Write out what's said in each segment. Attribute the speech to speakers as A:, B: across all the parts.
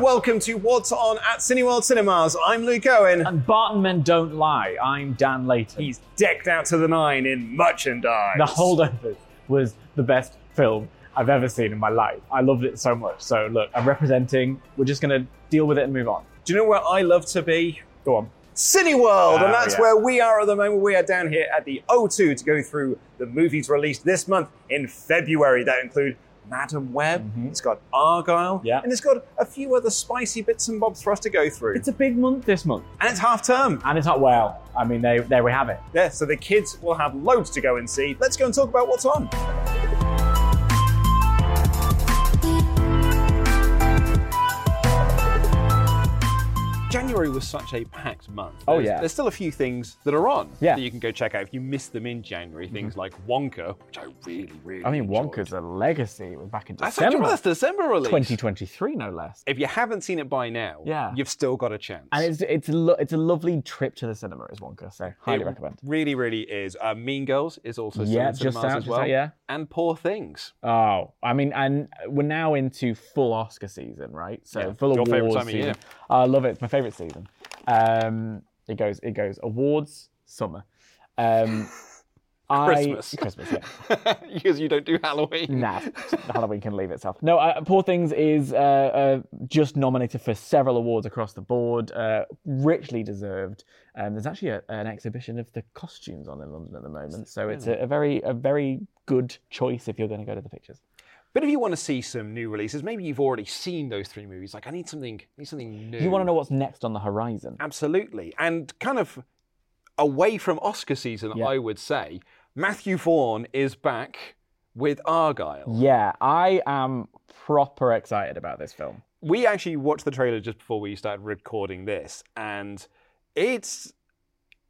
A: and welcome to What's On at Cineworld Cinemas. I'm Luke Owen.
B: And Barton Men Don't Lie. I'm Dan Layton.
A: He's decked out to the nine in merchandise.
B: The Holdovers was the best film I've ever seen in my life. I loved it so much. So look, I'm representing. We're just going to deal with it and move on.
A: Do you know where I love to be?
B: Go on.
A: Cineworld, and
B: Oh,
A: that's
B: yeah.
A: where we are at the moment. We are down here at the O2 to go through the movies released this month in February. That include Madam Web, it's got Argylle,
B: Mm-hmm. Yeah.
A: and it's got a few other spicy bits and bobs for us to go through.
B: It's a big month this month.
A: and it's half term.
B: And it's not well. I mean, they, there we have it.
A: Yeah, so the kids will have loads to go and see. Let's go and talk about what's on. January was such a packed month.
B: Oh, yeah.
A: There's still a few things that are on
B: Yeah.
A: that you can go check out if you missed them in January. Things like Wonka, which I really, really
B: I mean,
A: enjoyed.
B: Wonka's a legacy. Was back in
A: That's
B: December.
A: that's December release.
B: 2023, no less.
A: If you haven't seen it by now,
B: Yeah.
A: you've still got a chance.
B: And it's it's a lo- it's a lovely trip to the cinema, is Wonka. So highly
A: It
B: recommend.
A: Really, really is. Uh, mean Girls is also
B: Yeah, just out,
A: as well.
B: out, yeah.
A: And Poor Things.
B: Oh, I mean, and we're now into full Oscar season, right? So
A: Yeah,
B: full
A: your
B: awards
A: favourite time of
B: season.
A: year.
B: I love it. It's my favorite season. Um, it goes, it goes awards, summer, um,
A: Christmas.
B: I, Christmas, yeah.
A: because you don't do Halloween.
B: Nah, Halloween can leave itself. No, uh, Poor Things is uh, uh, just nominated for several awards across the board, uh, richly deserved. Um, there's actually a, an exhibition of the costumes on in London at the moment, so it's a, a very a very good choice if you're going to go to the pictures.
A: But if you want to see some new releases, maybe you've already seen those three movies. Like, I need something, need something new.
B: You want to know what's next on the horizon?
A: Absolutely, and kind of away from Oscar season,
B: Yeah.
A: I would say Matthew Vaughn is back with Argylle.
B: Yeah, I am proper excited about this film.
A: We actually watched the trailer just before we started recording this, and it's.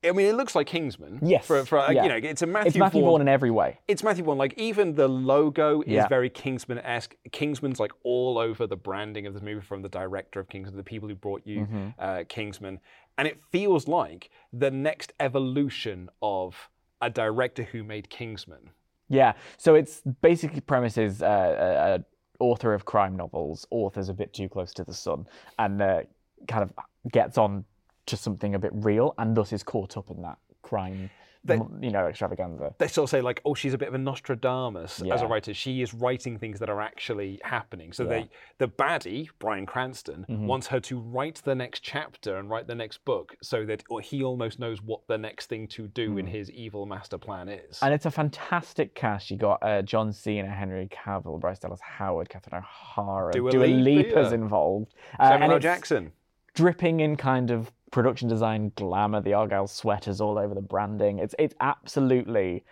A: I mean, it looks like Kingsman.
B: Yes,
A: For, for
B: yeah.
A: you know, it's a Matthew.
B: It's Matthew Vaughn in every way.
A: it's Matthew Vaughn. Like even the logo is
B: Yeah.
A: very Kingsman-esque. Kingsman's like all over the branding of the movie from the director of Kingsman, the people who brought you
B: Mm-hmm.
A: uh, Kingsman, and it feels like the next evolution of a director who made Kingsman.
B: Yeah, so it's basically premises uh, a, a author of crime novels, authors a bit too close to the sun, and uh, kind of gets on to something a bit real, and thus is caught up in that crime, m- you know, extravaganza.
A: They sort of say like, oh, she's a bit of a Nostradamus as a writer. She is writing things that are actually happening. So they, the baddie, Bryan Cranston,
B: Mm-hmm.
A: wants her to write the next chapter and write the next book, so that or he almost knows what the next thing to do
B: Mm.
A: in his evil master plan is.
B: And it's a fantastic cast. You got uh, John Cena, Henry Cavill, Bryce Dallas Howard, Catherine O'Hara,
A: Dua
B: Dua
A: Lipa,
B: Lipa's involved, uh,
A: Samuel
B: and
A: L. Jackson.
B: dripping in kind of production design glamour. The Argyle sweaters all over the branding. It's it's absolutely,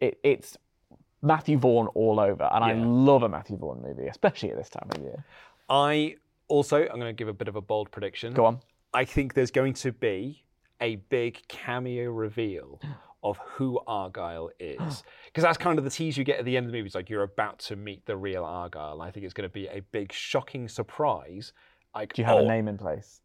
B: it, it's Matthew Vaughn all over, and I love a Matthew Vaughn movie, especially at this time of year.
A: I also, I'm going to give a bit of a bold prediction.
B: Go on.
A: I think there's going to be a big cameo reveal of who Argylle is. Because that's kind of the tease you get at the end of the movie. It's like you're about to meet the real Argylle. I think it's going to be a big, shocking surprise. Like,
B: Do you have
A: oh,
B: a name in place?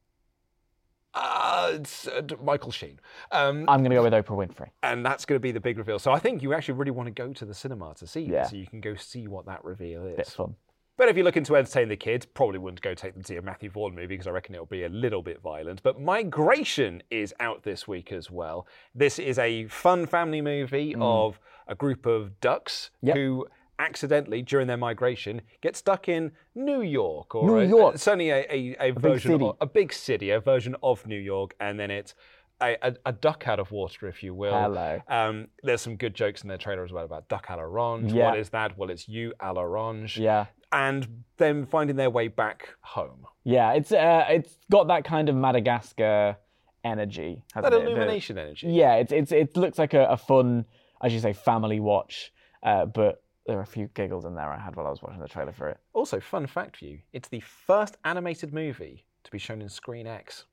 A: Uh, it's, uh, Michael Sheen. Um,
B: I'm going to go with Oprah Winfrey.
A: and that's going to be the big reveal. So I think you actually really want to go to the cinema to see
B: Yeah.
A: this so you can go see what that reveal is.
B: Bit fun.
A: But if you're looking to entertain the kids, probably wouldn't go take them to see a Matthew Vaughn movie because I reckon it'll be a little bit violent. But Migration is out this week as well. This is a fun family movie of a group of ducks
B: Mm. Yep.
A: who accidentally, during their migration, get stuck in New York or
B: New
A: a-
B: York.
A: certainly a, a, a, version
B: city.
A: of a big city, a version of New York, and then it's a, a, a duck out of water, if you will.
B: Hello.
A: Um, there's some good jokes in their trailer as well about duck à l'orange.
B: Yeah.
A: What is that? Well, it's you à l'orange
B: Yeah.
A: and them finding their way back home.
B: Yeah, it's uh, it's got that kind of Madagascar energy. hasn't
A: That
B: it? The-
A: illumination energy.
B: Yeah, it's it's it looks like a, a fun, as you say, family watch. Uh, but there are a few giggles in there I had while I was watching the trailer for it.
A: Also, fun fact for you: it's the first animated movie to be shown in ScreenX.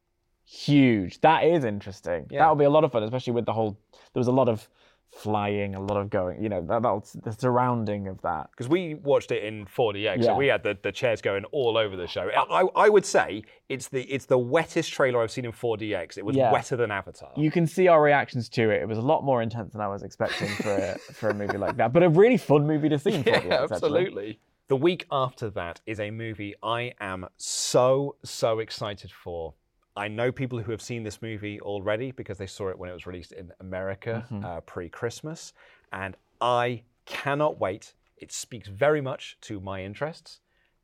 B: Huge. That is interesting.
A: Yeah.
B: That'll be a lot of fun, especially with the whole. There was a lot of flying, a lot of going. You know, that, that's the surrounding of that.
A: Because we watched it in 4DX,
B: Yeah.
A: so we had the, the chairs going all over the show. I, I would say it's the it's the wettest trailer I've seen in 4DX. It was
B: Yeah.
A: wetter than Avatar.
B: You can see our reactions to it. It was a lot more intense than I was expecting for a, for a movie like that, but a really fun movie to see. In 4DX,
A: yeah,
B: actually.
A: absolutely. The week after that is a movie I am so, so excited for. I know people who have seen this movie already because they saw it when it was released in America uh, pre Christmas. And I cannot wait. It speaks very much to my interests.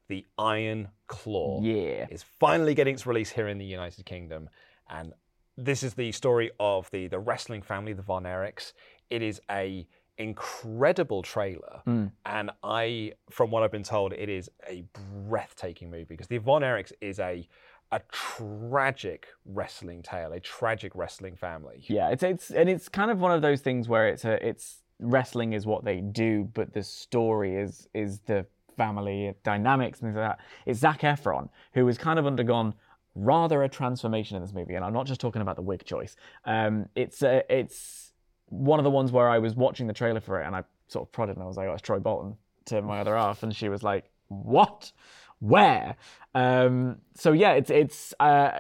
A: The Iron Claw
B: Yeah.
A: is finally getting its release here in the United Kingdom. And this is the story of the, the wrestling family, the Von Erichs. It is a incredible trailer. And I, from what I've been told, it is a breathtaking movie because the Von Erichs is a a tragic wrestling tale, a tragic wrestling family.
B: Yeah, it's it's and it's kind of one of those things where it's a it's wrestling is what they do, but the story is is the family dynamics and things like that. It's Zac Efron who has kind of undergone rather a transformation in this movie, and I'm not just talking about the wig choice. Um, it's uh, it's one of the ones where I was watching the trailer for it, and I sort of prodded and I was like, "Oh, it's Troy Bolton." To my other half, and she was like, "What? Where?" Um, so yeah, it's it's. Uh,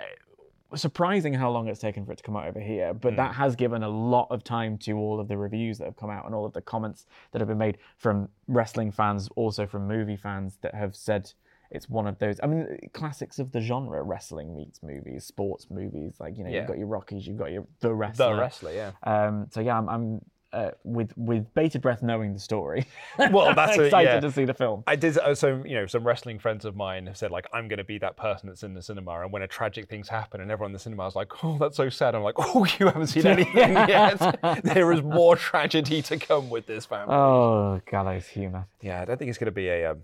B: surprising how long it's taken for it to come out over here, but that has given a lot of time to all of the reviews that have come out and all of the comments that have been made from wrestling fans, also from movie fans that have said it's one of those. I mean, classics of the genre: wrestling meets movies, sports movies. Like you know,
A: Yeah.
B: you've got your Rockies, you've got your the wrestler.
A: The wrestler, yeah.
B: Um, so yeah, I'm, I'm uh, with with bated breath knowing the story.
A: Well, that's a-
B: excited
A: yeah.
B: to see the film.
A: I did uh, so you know some wrestling friends of mine have said like I'm going to be that person that's in the cinema and when a tragic things happen and everyone in the cinema is like oh that's so sad I'm like oh you haven't seen anything yet there is more tragedy to come with this family
B: Oh, gallows humor.
A: yeah I don't think it's going to be a um,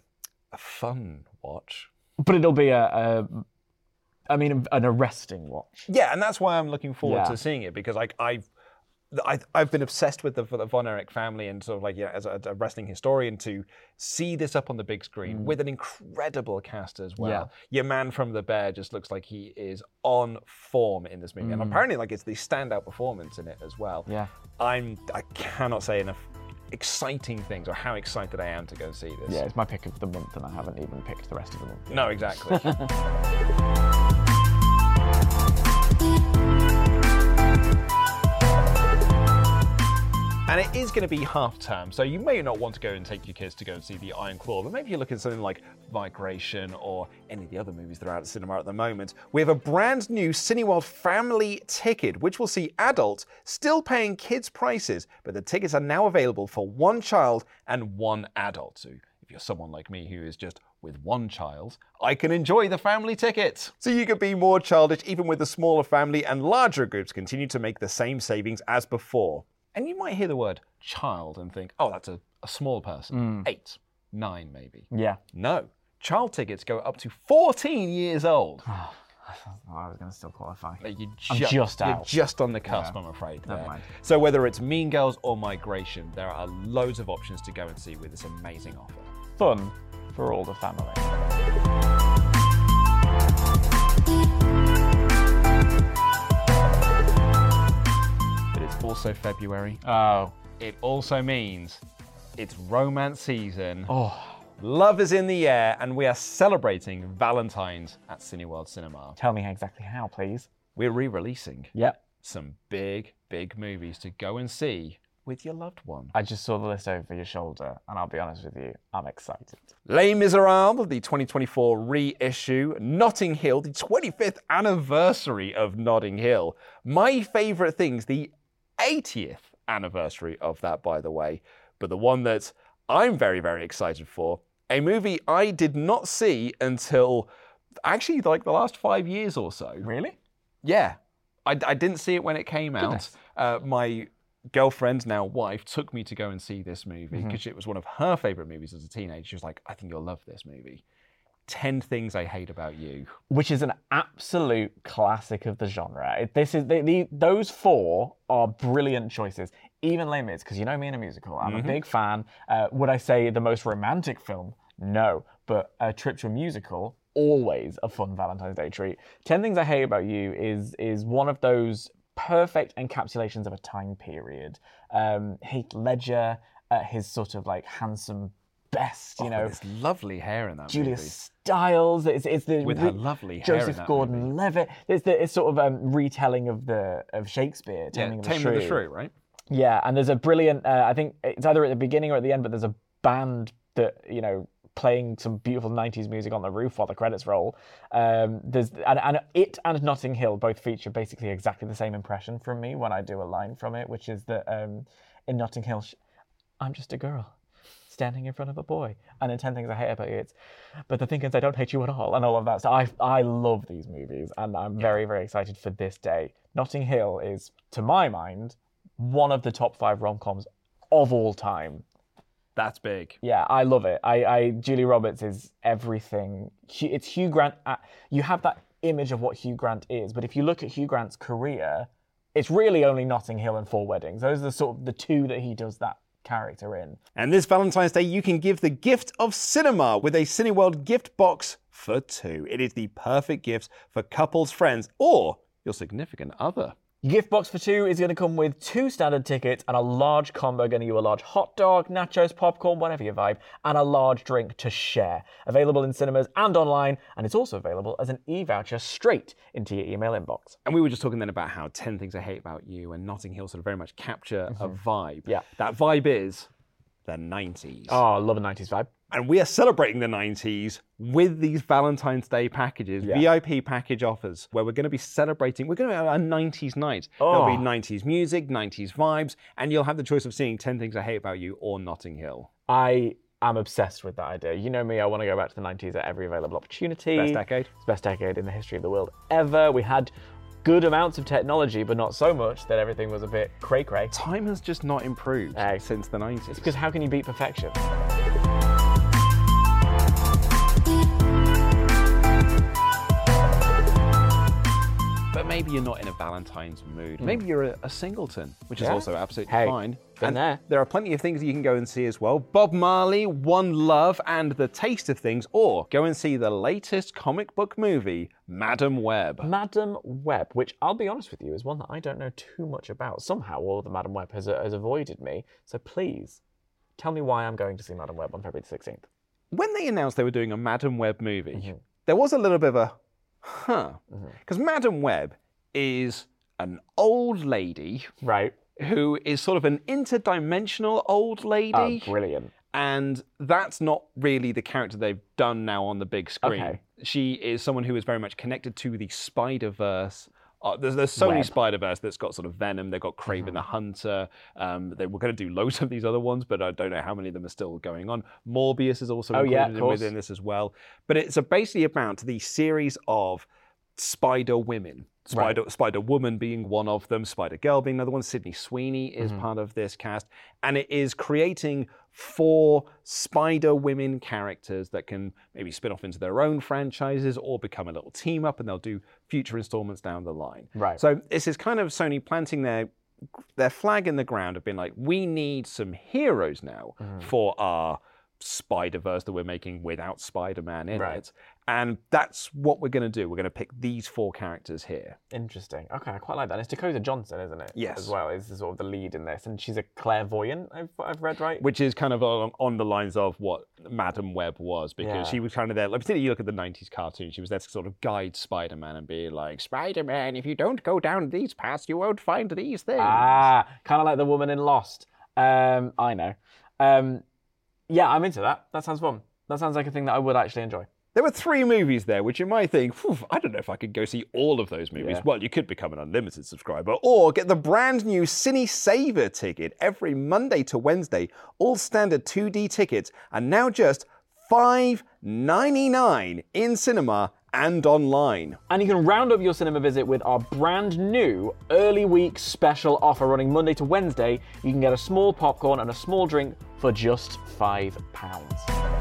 A: a fun watch
B: But it'll be a, a I mean, an arresting watch.
A: yeah and that's why I'm looking forward
B: Yeah.
A: to seeing it because like I've I've, I've been obsessed with the, the Von Erich family and sort of like, yeah, as a, a wrestling historian, to see this up on the big screen mm. with an incredible cast as well.
B: Yeah.
A: Your man from the Bear just looks like he is on form in this movie, and mm. apparently, like, it's the standout performance in it as well.
B: Yeah.
A: I'm, I cannot say enough exciting things or how excited I am to go see this.
B: Yeah, it's my pick of the month, and I haven't even picked the rest of the month.
A: No, exactly. And it is going to be half term, so you may not want to go and take your kids to go and see the Iron Claw, but maybe you look at something like Migration or any of the other movies that are out at cinema at the moment. We have a brand new Cineworld family ticket, which will see adults still paying kids' prices, but the tickets are now available for one child and one adult. So if you're someone like me who is just with one child, I can enjoy the family ticket. So you could be more childish even with a smaller family, and larger groups continue to make the same savings as before. And you might hear the word child and think, oh, that's a, a small person. Mm. Eight, nine, maybe.
B: Yeah.
A: No. Child tickets go up to 14 years old.
B: Oh, I was going to still qualify.
A: You're
B: I'm
A: ju-
B: just
A: you're
B: out.
A: just on the cusp, I'm afraid.
B: Never mind.
A: So whether it's Mean Girls or Migration, there are loads of options to go and see with this amazing offer.
B: Fun for all the family.
A: Also February.
B: Oh.
A: It also means it's romance season.
B: Oh.
A: Love is in the air, and we are celebrating Valentine's at Cineworld Cinema.
B: Tell me exactly how, please.
A: We're re releasing
B: Yep.
A: some big, big movies to go and see with your loved one.
B: I just saw the list over your shoulder, and I'll be honest with you, I'm excited.
A: Les Miserables, the 2024 reissue. Notting Hill, the 25th anniversary of Notting Hill. My favourite things, the 80th anniversary of that, by the way. But the one that I'm very, very excited for, a movie I did not see until actually like the last five years or so.
B: Really?
A: Yeah, I, I didn't see it when it came out. Uh, my girlfriend, now wife, took me to go and see this movie
B: Mm-hmm.
A: because it was one of her favorite movies as a teenager. She was like, "I think you'll love this movie." Ten things I hate about you.
B: Which is an absolute classic of the genre. This is the, the, those four are brilliant choices. Even Les Mis, because you know me in a musical, I'm a big fan. Uh, would I say the most romantic film? No, but a trip to a musical always a fun Valentine's Day treat. Ten Things I Hate About You is is one of those perfect encapsulations of a time period. Um, Heath Ledger, at his sort of like handsome best, you know.
A: There's lovely hair in that
B: Julia
A: movie.
B: Stiles. It's it's the
A: With her lovely hair
B: Joseph Gordon-Levitt. It's the it's sort of um, retelling of the of Shakespeare,
A: Yeah,
B: Taming of the
A: Taming
B: Shrew.
A: of the Shrew, right?
B: Yeah, and there's a brilliant. Uh, I think it's either at the beginning or at the end, but there's a band that you know playing some beautiful 90s music on the roof while the credits roll. Um, there's and, and it and Notting Hill both feature basically exactly the same impression from me when I do a line from it, which is that um, in Notting Hill, I'm just a girl standing in front of a boy. And in 10 Things I Hate About You, it's, but the thing is, I don't hate you at all, and all of that. So I, I love these movies, and I'm very, very excited for this day. Notting Hill is, to my mind, one of the top five rom coms of all time.
A: That's big.
B: Yeah, I love it. I, I Julie Roberts is everything. It's Hugh Grant. At, you have that image of what Hugh Grant is, but if you look at Hugh Grant's career, it's really only Notting Hill and Four Weddings. Those are the sort of the two that he does that character in.
A: And this Valentine's Day, you can give the gift of cinema with a Cineworld gift box for two. It is the perfect gift for couples, friends, or your significant other.
B: Your gift box for two is going to come with two standard tickets and a large combo, going to you a large hot dog, nachos, popcorn, whatever your vibe, and a large drink to share. Available in cinemas and online, and it's also available as an e-voucher straight into your email inbox.
A: And we were just talking then about how 10 Things I Hate About You and Notting Hill sort of very much capture a mm-hmm. vibe.
B: Yeah.
A: That vibe is the 90s.
B: Oh, I love a 90s vibe.
A: And we are celebrating the 90s with these Valentine's Day packages, VIP package offers, where we're going to be celebrating, we're going to have a 90s night. Oh. There'll be
B: Oh.
A: 90s music, 90s vibes, and you'll have the choice of seeing 10 Things I Hate About You or Notting Hill.
B: I am obsessed with that idea. You know me, I want to go back to the 90s at every available opportunity.
A: Best decade.
B: It's the best decade in the history of the world ever. We had good amounts of technology, but not so much that everything was a bit cray cray.
A: Time has just not improved
B: Hey.
A: since the 90s.
B: Because how can you beat perfection?
A: Maybe you're not in a Valentine's mood. Maybe you're a, a singleton, which is
B: Hmm.
A: Also absolutely
B: Hey,
A: fine. and
B: there.
A: There are plenty of things you can go and see as well. Bob Marley, One Love, and The Taste of Things, or go and see the latest comic book movie, Madam Web.
B: Madam Web, which I'll be honest with you, is one that I don't know too much about. Somehow, all the Madam Web has, has avoided me. So please, tell me why I'm going to see Madam Web on February the 16th.
A: When they announced they were doing a Madam Web movie,
B: Mm-hmm.
A: there was a little bit of a, huh. Because Madam Web is an old lady
B: Right.
A: who is sort of an interdimensional old lady.
B: Oh, brilliant.
A: and that's not really the character they've done now on the big screen.
B: Okay.
A: She is someone who is very much connected to the Spider Verse. Uh, there's, there's Sony
B: Web. Mm-hmm.
A: Spider Verse that's got sort of Venom. They've got Kraven the Hunter. Um, they were going to do loads of these other ones, but I don't know how many of them are still going on. Morbius is also
B: Oh,
A: included
B: yeah, of
A: in-
B: course.
A: within this as well. But it's a, basically about the series of Spider Women. Spider Spider Woman being one of them, Spider Girl being another one. Sydney Sweeney is
B: Mm-hmm.
A: part of this cast, and it is creating four Spider Women characters that can maybe spin off into their own franchises or become a little team up, and they'll do future installments down the line.
B: Right.
A: So this is kind of Sony planting their their flag in the ground of being like, we need some heroes now
B: Mm-hmm.
A: for our Spider Verse that we're making without Spider Man in
B: Right.
A: it. And that's what we're going to do. We're going to pick these four characters here.
B: Interesting. Okay, I quite like that. And It's Dakota Johnson, isn't it?
A: Yes.
B: As well, is sort of the lead in this. And she's a clairvoyant, I've, I've read right.
A: Which is kind of on, on the lines of what Madam Web was, because
B: Yeah.
A: she was kind of there. Like, particularly you look at the 90s cartoon, she was there to sort of guide Spider Man and be like, Spider Man, if you don't go down these paths, you won't find these things.
B: Ah, kind of like the woman in Lost. Um, I know. Um, yeah, I'm into that. That sounds fun. That sounds like a thing that I would actually enjoy.
A: There were three movies there, which you might think, I don't know if I could go see all of those movies.
B: Yeah.
A: Well, you could become an unlimited subscriber or get the brand new Cine Saver ticket every Monday to Wednesday. All standard 2D tickets are now just $5.99 in cinema and online.
B: And you can round up your cinema visit with our brand new early week special offer running Monday to Wednesday. You can get a small popcorn and a small drink for just £5.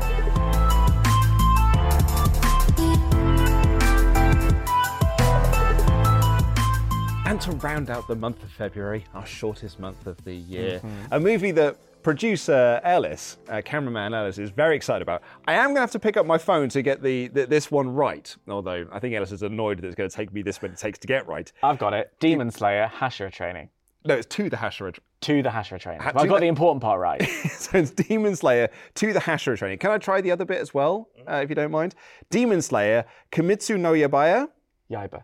A: And to round out the month of February, our shortest month of the year, a movie that producer Ellis, uh, cameraman Ellis, is very excited about. I am going to have to pick up my phone to get the, the this one right, although I think Ellis is annoyed that it's going to take me this many takes to get right.
B: I've got it. Demon Slayer, Hashira training.
A: No, it's to the Hashira.
B: To the Hashira training.
A: Ha-
B: But I got
A: the-
B: the important part right.
A: so it's Demon Slayer to the Hashira training. Can I try the other bit as well, uh, if you don't mind? Demon Slayer, Kimetsu no Yabaya,
B: Yaiba.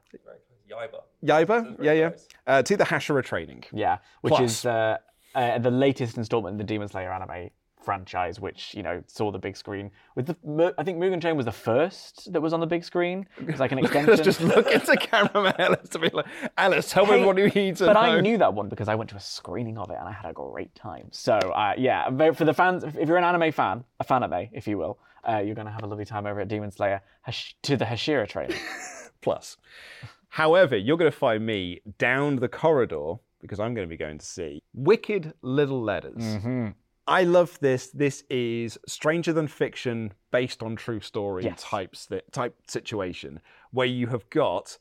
C: Yaiba.
A: Yaiba, yeah, yeah, uh, to the Hashira training.
B: Yeah, which
A: Plus.
B: is uh, uh, the latest installment in the Demon Slayer anime franchise, which you know saw the big screen. With the, I think Mugen Train was the first that was on the big screen. It's like an extension.
A: Just look at the cameraman Ellis to be like, Ellis, tell
B: Hey,
A: me what you need to
B: but
A: know.
B: I knew that one because I went to a screening of it and I had a great time. So uh, yeah, for the fans, if you're an anime fan, a fan of me, if you will, uh, you're going to have a lovely time over at Demon Slayer Hash- to the Hashira trailer.
A: plus. However, you're going to find me down the corridor because I'm going to be going to see Wicked Little Letters.
B: Mm-hmm.
A: I love this. This is stranger than fiction, based on true story
B: Yes.
A: types type situation where you have got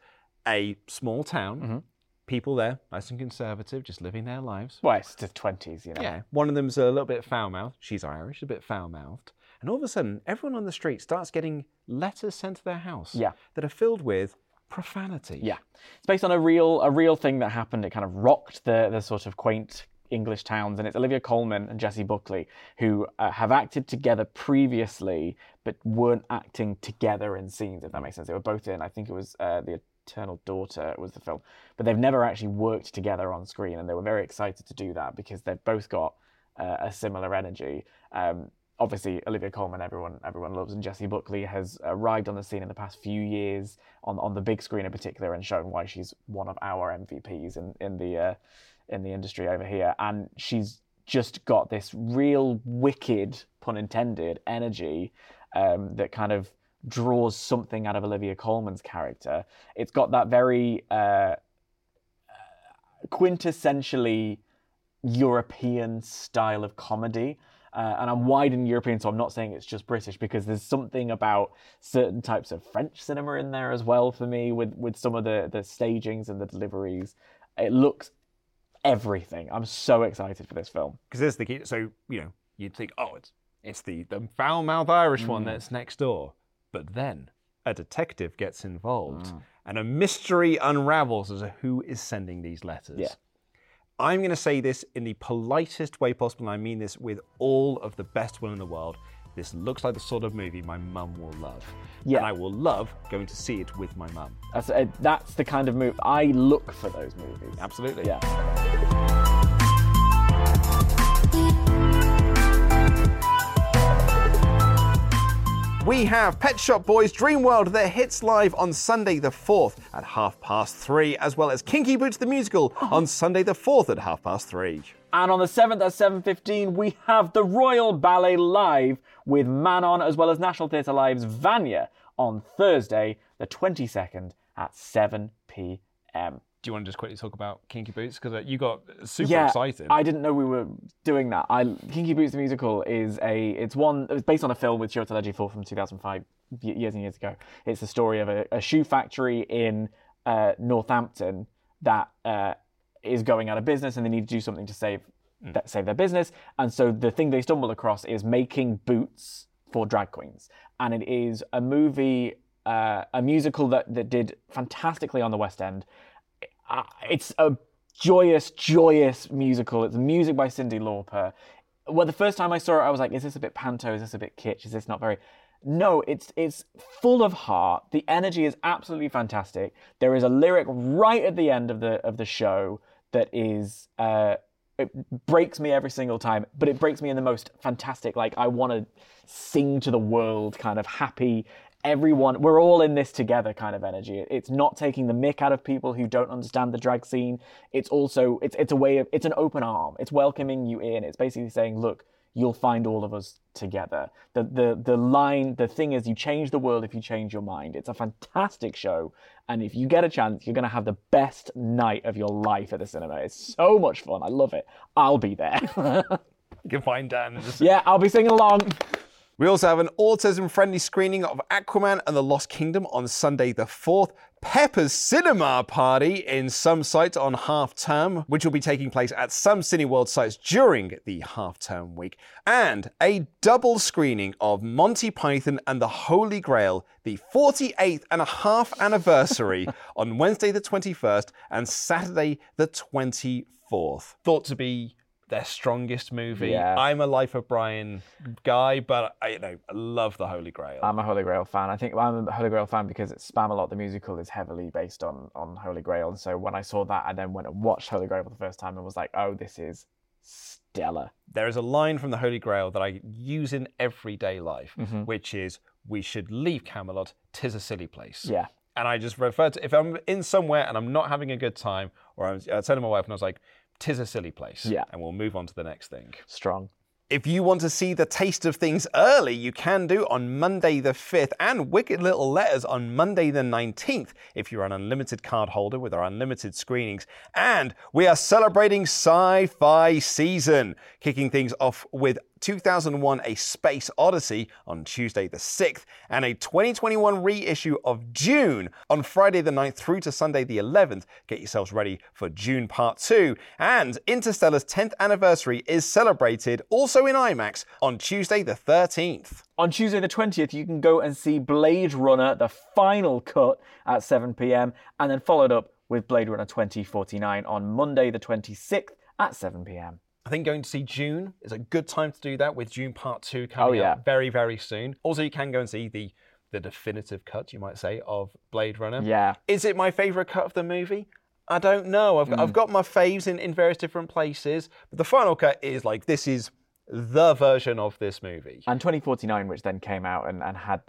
A: a small town,
B: Mm-hmm.
A: people there, nice and conservative, just living their lives.
B: well, it's the 20s, you know.
A: Yeah, one of them's a little bit foul mouthed. She's Irish, a bit foul mouthed. And all of a sudden, everyone on the street starts getting letters sent to their house
B: Yeah.
A: that are filled with profanity.
B: Yeah, it's based on a real a real thing that happened. It kind of rocked the the sort of quaint English towns, and it's Olivia Colman and Jessie Buckley who uh, have acted together previously, but weren't acting together in scenes. If that makes sense, they were both in. I think it was uh, the Eternal Daughter was the film, but they've never actually worked together on screen, and they were very excited to do that because they've both got uh, a similar energy. Um, obviously Olivia Colman, everyone everyone loves, and Jessie Buckley has arrived on the scene in the past few years on on the big screen in particular, and shown why she's one of our MVPs in in the uh, in the industry over here, and she's just got this real wicked, pun intended, energy um, that kind of draws something out of Olivia Colman's character. It's got that very uh, quintessentially European style of comedy. Uh, and I'm wide in European, so I'm not saying it's just British because there's something about certain types of French cinema in there as well for me with, with some of the, the stagings and the deliveries. It looks everything. I'm so excited for this film.
A: Because there's the key. So, you know, you'd think, oh, it's, it's the, the foul mouthed Irish one
B: Mm.
A: that's next door. But then a detective gets involved
B: Mm.
A: and a mystery unravels as to who is sending these letters.
B: Yeah.
A: I'm going to say this in the politest way possible, and I mean this with all of the best will in the world. This looks like the sort of movie my mum will love.
B: Yeah.
A: And I will love going to see it with my mum.
B: That's, uh, that's the kind of movie I look for those movies.
A: Absolutely.
B: Yeah.
A: We have Pet Shop Boys Dream World that hits live on Sunday the 4th at half past three, as well as Kinky Boots the Musical uh-huh. on Sunday the 4th at half past three.
B: And on the 7th at 7.15, we have the Royal Ballet Live with Manon, as well as National Theatre Live's Vanya on Thursday, the 22nd at 7 p.m.
A: Do you want to just quickly talk about Kinky Boots? Because you got super
B: yeah,
A: excited.
B: I didn't know we were doing that. I Kinky Boots the musical is a it's one it's based on a film with Chiwetel Ejiofor from 2005 years and years ago. It's the story of a, a shoe factory in uh, Northampton that uh, is going out of business and they need to do something to save that save their business. And so the thing they stumble across is making boots for drag queens, and it is a movie. Uh, a musical that, that did fantastically on the West End uh, it's a joyous, joyous musical. It's music by Cyndi Lauper. Well, the first time I saw it, I was like, "Is this a bit panto? Is this a bit kitsch? Is this not very?" No, it's it's full of heart. The energy is absolutely fantastic. There is a lyric right at the end of the of the show that is uh, it breaks me every single time, but it breaks me in the most fantastic. Like I want to sing to the world, kind of happy. Everyone, we're all in this together, kind of energy. It's not taking the mick out of people who don't understand the drag scene. It's also it's it's a way of it's an open arm. It's welcoming you in. It's basically saying, look, you'll find all of us together. The the the line, the thing is, you change the world if you change your mind. It's a fantastic show, and if you get a chance, you're gonna have the best night of your life at the cinema. It's so much fun. I love it. I'll be there.
A: You can find Dan.
B: yeah, I'll be singing along.
A: We also have an autism friendly screening of Aquaman and the Lost Kingdom on Sunday the 4th. Peppa's Cinema Party in some sites on half term, which will be taking place at some Cineworld sites during the half term week. And a double screening of Monty Python and the Holy Grail, the 48th and a half anniversary on Wednesday the 21st and Saturday the 24th. Thought to be their strongest movie.
B: Yeah.
A: I'm a Life of Brian guy, but I you know I love the Holy Grail.
B: I'm a Holy Grail fan. I think I'm a Holy Grail fan because it's Spamalot, the musical, is heavily based on on Holy Grail. And so when I saw that, I then went and watched Holy Grail for the first time and was like, oh, this is stellar.
A: There is a line from the Holy Grail that I use in everyday life,
B: Mm-hmm.
A: which is, "We should leave Camelot. Tis a silly place."
B: Yeah.
A: And I just refer to if I'm in somewhere and I'm not having a good time, or I'm I tell my wife and I was like, "Tis a silly place."
B: Yeah.
A: And we'll move on to the next thing.
B: Strong.
A: If you want to see the taste of things early, you can do on Monday the 5th and Wicked Little Letters on Monday the 19th if you're an unlimited card holder with our unlimited screenings. And we are celebrating sci fi season, kicking things off with 2001 A Space Odyssey on Tuesday the 6th and a 2021 reissue of Dune on Friday the 9th through to Sunday the 11th. Get yourselves ready for Dune Part 2. And Interstellar's 10th anniversary is celebrated also in IMAX on Tuesday the 13th.
B: On Tuesday the 20th, you can go and see Blade Runner, the final cut at 7 pm, and then followed up with Blade Runner 2049 on Monday the 26th at 7 pm.
A: I think going to see Dune is a good time to do that with Dune Part 2 coming
B: Oh, yeah.
A: out very, very soon. Also, you can go and see the the definitive cut, you might say, of Blade Runner.
B: Yeah.
A: Is it my favourite cut of the movie? I don't know. I've,
B: Mm.
A: I've got my faves in, in various different places. But the final cut is like, this is the version of this movie.
B: And 2049, which then came out and, and had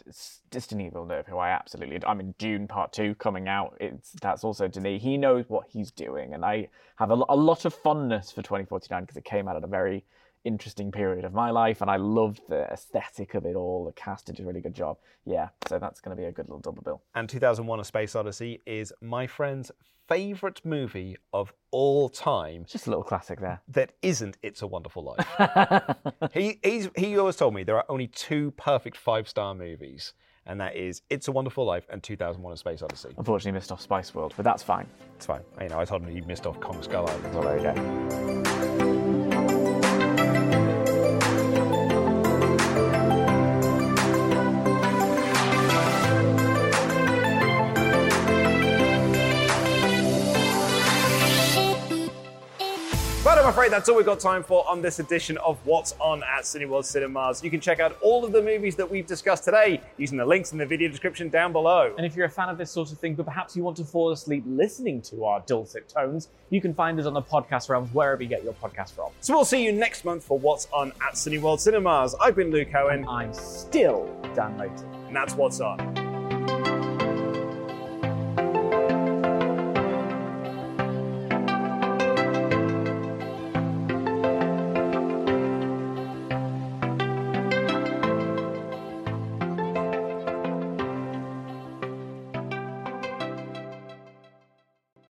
B: Denis Villeneuve, who I absolutely, I mean, Dune Part 2 coming out, it's that's also Denis. He knows what he's doing. And I have a, a lot of fondness for 2049 because it came out at a very interesting period of my life and I loved the aesthetic of it all. The cast did a really good job. Yeah, so that's going to be a good little double bill.
A: And 2001 A Space Odyssey is my friend's favourite movie of all time
B: Just a little classic there.
A: that isn't It's a Wonderful Life. he, he's, he always told me there are only two perfect five star movies, and that is It's a Wonderful Life and 2001 A Space Odyssey.
B: Unfortunately, missed off Spice World, but that's fine.
A: It's fine. You know, I told him he missed off Kong Skull Island.
B: Well, there you go.
A: But I'm afraid that's all we've got time for on this edition of What's On at Cineworld Cinemas. You can check out all of the movies that we've discussed today using the links in the video description down below.
B: And if you're a fan of this sort of thing, but perhaps you want to fall asleep listening to our dulcet tones, you can find us on the podcast realms wherever you get your podcast from.
A: So we'll see you next month for What's On at Cineworld Cinemas. I've been Luke Owen,
B: I'm still Dan Layton.
A: and that's What's On.